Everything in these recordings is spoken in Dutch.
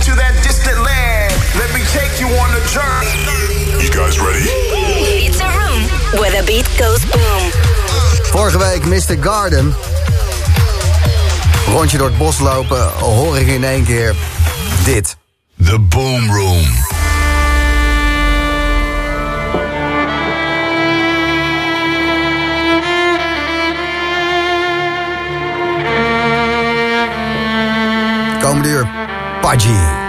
into that distant land. Let me take you on a journey. You guys ready? It's a room where the beat goes boom. Vorige week Mr. Garden. Rondje door het bos lopen, hoor ik in één keer dit. The Boom Room. Komende uur, Pudgy.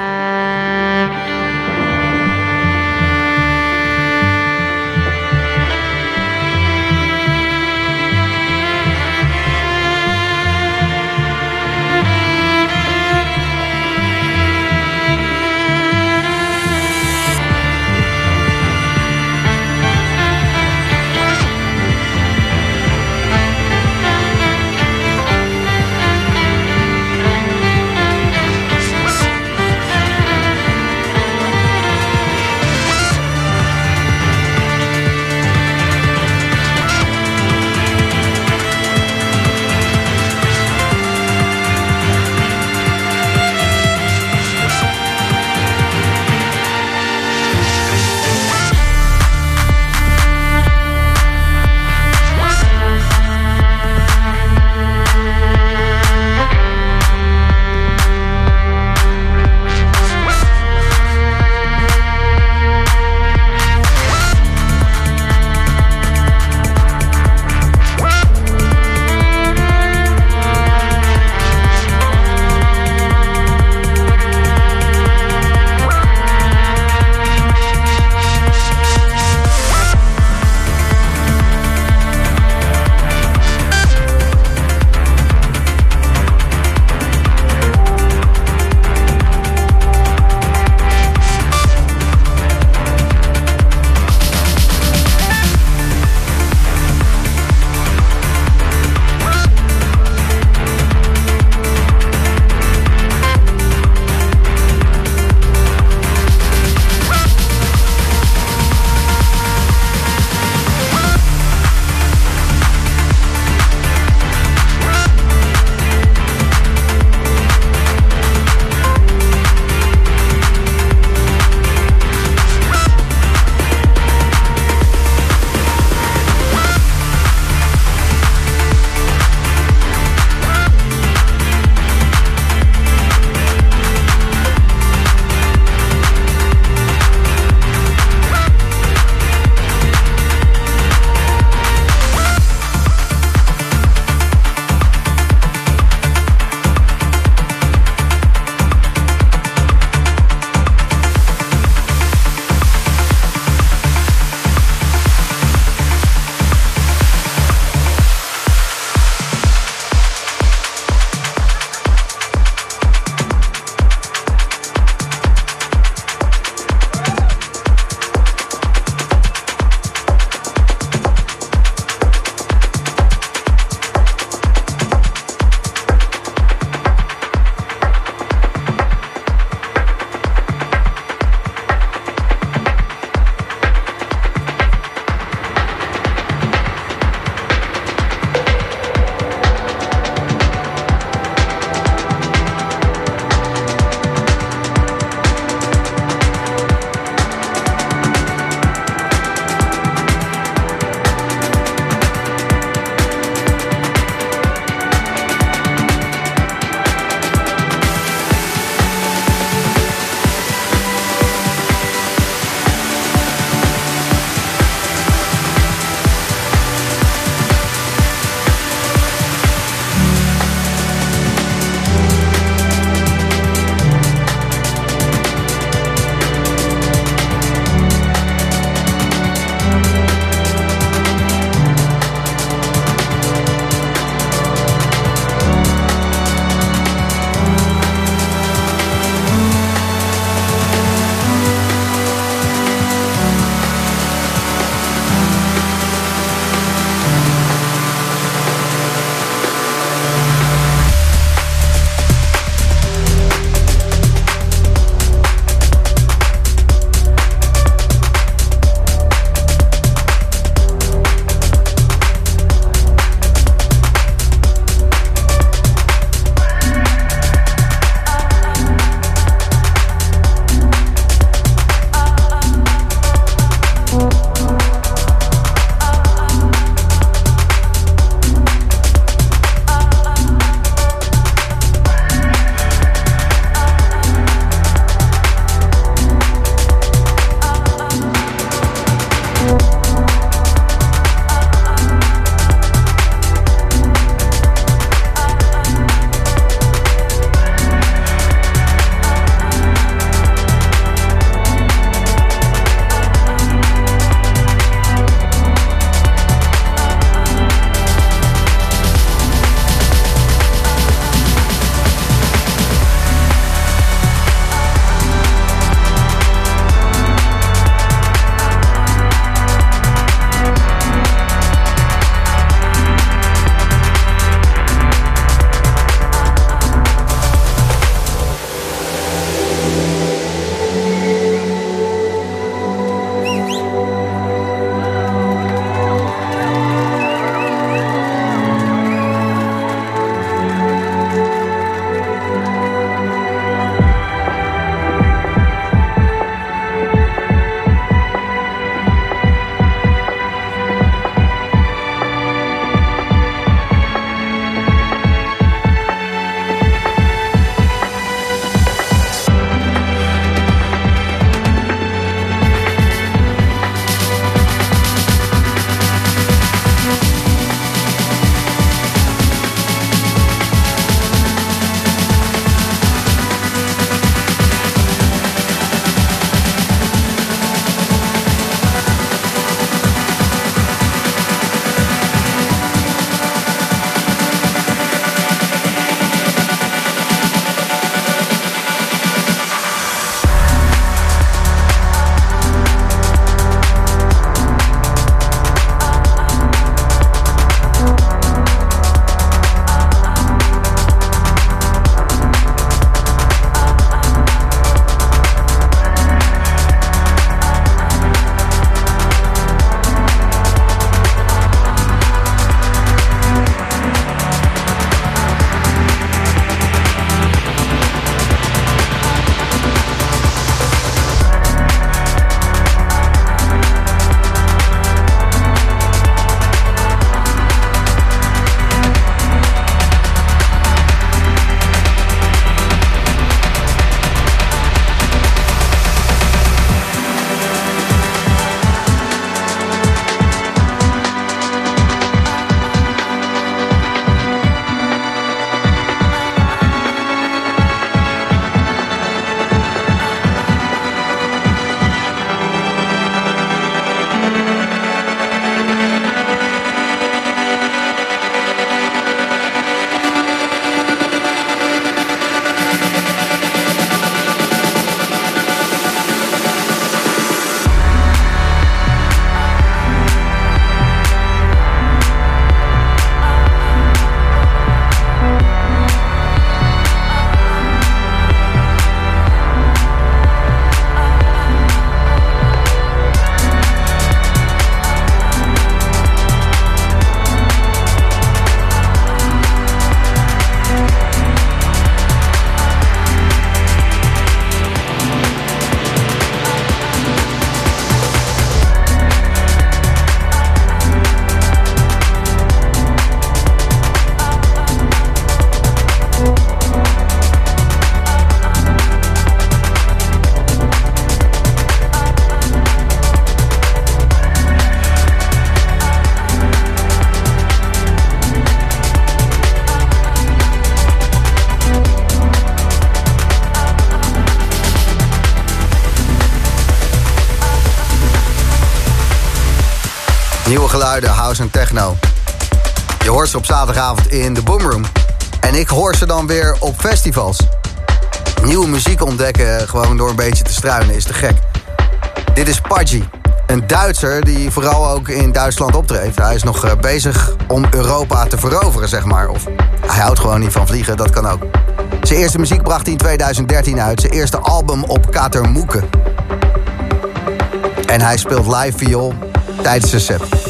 Geluiden, house en techno. Je hoort ze op zaterdagavond in de Boomroom. En ik hoor ze dan weer op festivals. Nieuwe muziek ontdekken gewoon door een beetje te struinen is te gek. Dit is Pudgy. Een Duitser die vooral ook in Duitsland optreedt. Hij is nog eh, bezig om Europa te veroveren, zeg maar. Of hij houdt gewoon niet van vliegen, dat kan ook. Zijn eerste muziek bracht hij in 2013 uit. Zijn eerste album op Katermoeken. En hij speelt live viool tijdens de set.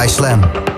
Bij Slam.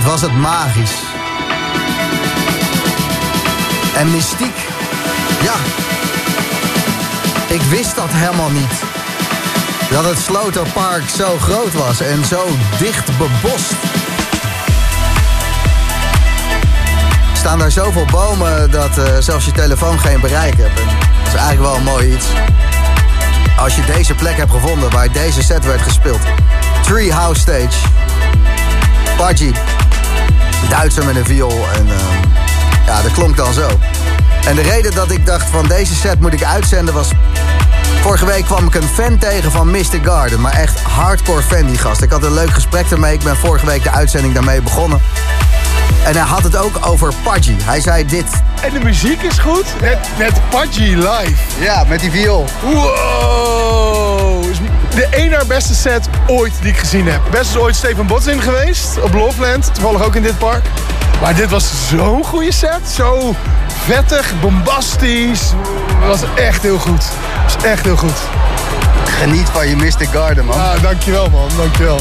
Wat was het magisch. En mystiek. Ja. Ik wist dat helemaal niet. Dat het Sloterpark zo groot was en zo dicht bebost. staan daar zoveel bomen dat uh, zelfs je telefoon geen bereik hebt. Dat is eigenlijk wel een mooi iets. Als je deze plek hebt gevonden waar deze set werd gespeeld. Treehouse Stage. Pudgy. Duitser met een viool. En uh, ja, dat klonk dan zo. En de reden dat ik dacht van deze set moet ik uitzenden was... Vorige week kwam ik een fan tegen van Mystic Garden. Maar echt hardcore fan die gast. Ik had een leuk gesprek ermee. Ik ben vorige week de uitzending daarmee begonnen. En hij had het ook over Pudgy. Hij zei dit. En de muziek is goed. Net Pudgy live. Ja, met die viool. Wow. De één naar beste set ooit die ik gezien heb. Best is ooit Steven Botzin geweest. Op Loveland. Toevallig ook in dit park. Maar dit was zo'n goede set. Zo vettig, bombastisch. Het was echt heel goed. Het was echt heel goed. Geniet van je Mystic Garden, man. Ah, dankjewel, man. Dankjewel.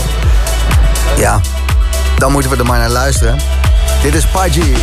Ja, dan moeten we er maar naar luisteren. Dit is Pudgy.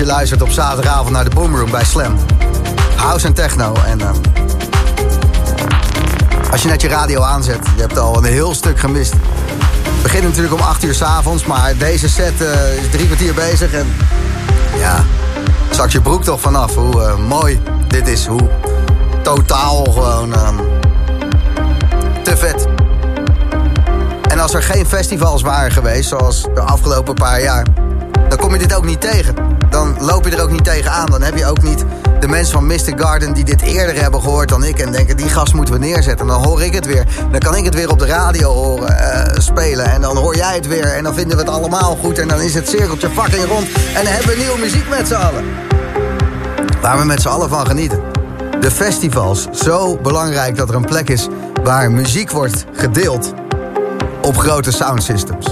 Je luistert op zaterdagavond naar de Boomroom bij Slam. House en techno. En ehm, als je net je radio aanzet, je hebt al een heel stuk gemist. Het begint natuurlijk om 8 uur s'avonds, maar deze set eh, is drie kwartier bezig. En ja, zak je broek toch vanaf hoe eh, mooi dit is. Hoe totaal gewoon ehm, te vet. En als er geen festivals waren geweest, zoals de afgelopen paar jaar... dan kom je dit ook niet tegen. Dan loop je er ook niet tegen aan. Dan heb je ook niet de mensen van Mystic Garden die dit eerder hebben gehoord dan ik... en denken, die gast moeten we neerzetten. En dan hoor ik het weer. Dan kan ik het weer op de radio horen eh, spelen. En dan hoor jij het weer. En dan vinden we het allemaal goed. En dan is het cirkeltje fucking rond. En dan hebben we nieuwe muziek met z'n allen. Waar we met z'n allen van genieten. De festivals, zo belangrijk dat er een plek is... waar muziek wordt gedeeld op grote soundsystems.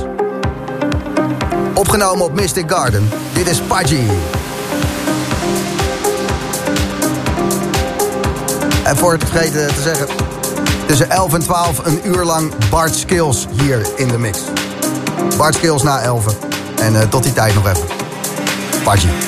Opgenomen op Mystic Garden. Dit is Pudgy. En voor het vergeten te zeggen... tussen 11 en 12 een uur lang Bart Skills hier in de mix. Bart Skills na 11. En uh, tot die tijd nog even. Pudgy.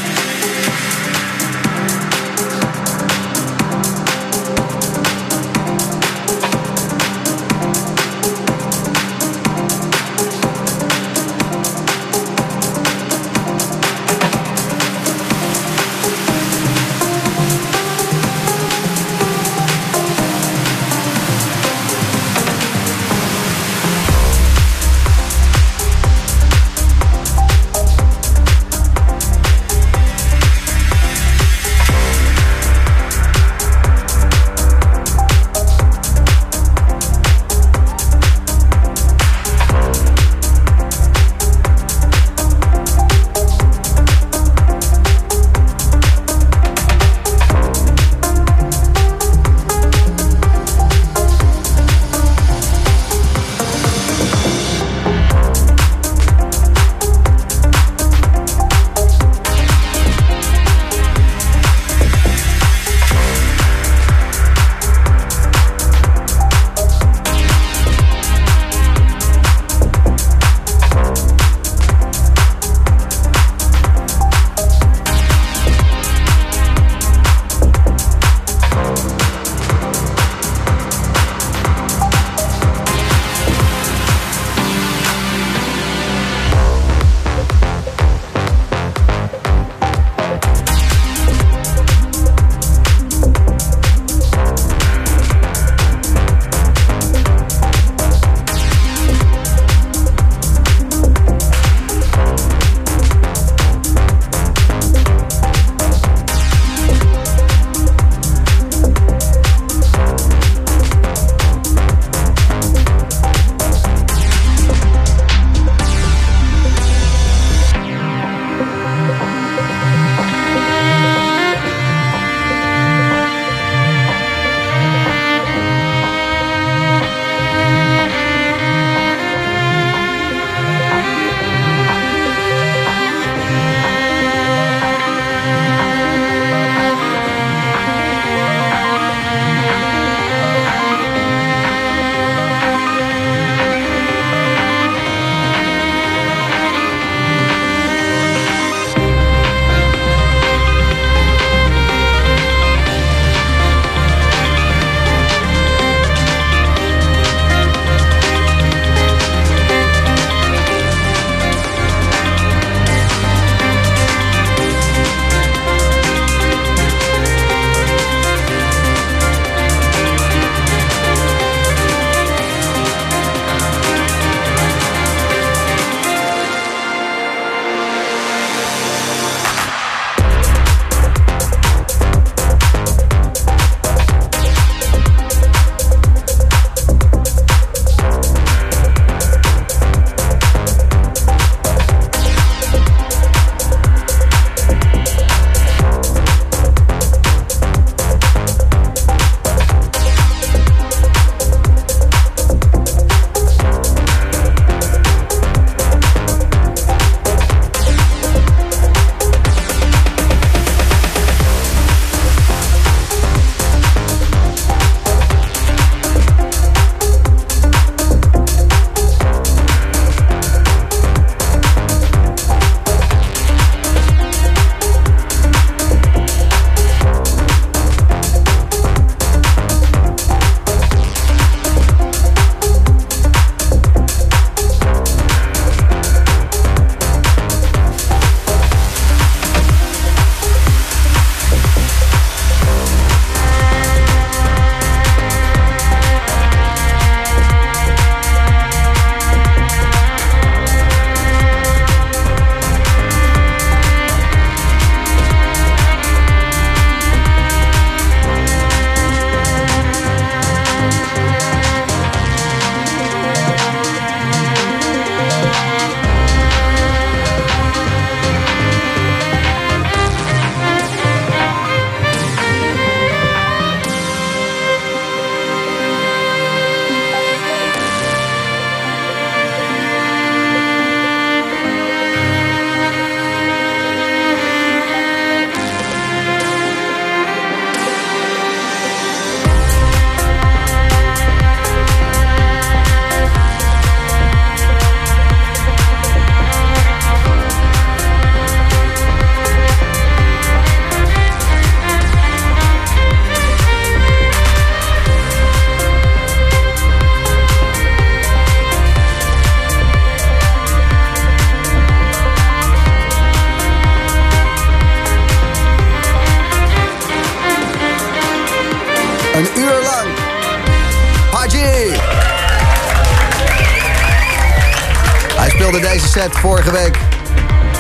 Vorige week.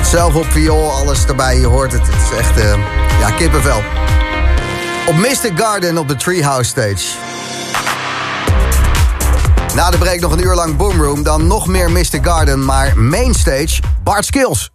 Zelf op viool, alles erbij, je hoort het. Het is echt, uh, ja, kippenvel. Op Mystic Garden op de Treehouse Stage. Na de break nog een uur lang Boomroom, dan nog meer Mystic Garden, maar Mainstage, Bart Skills.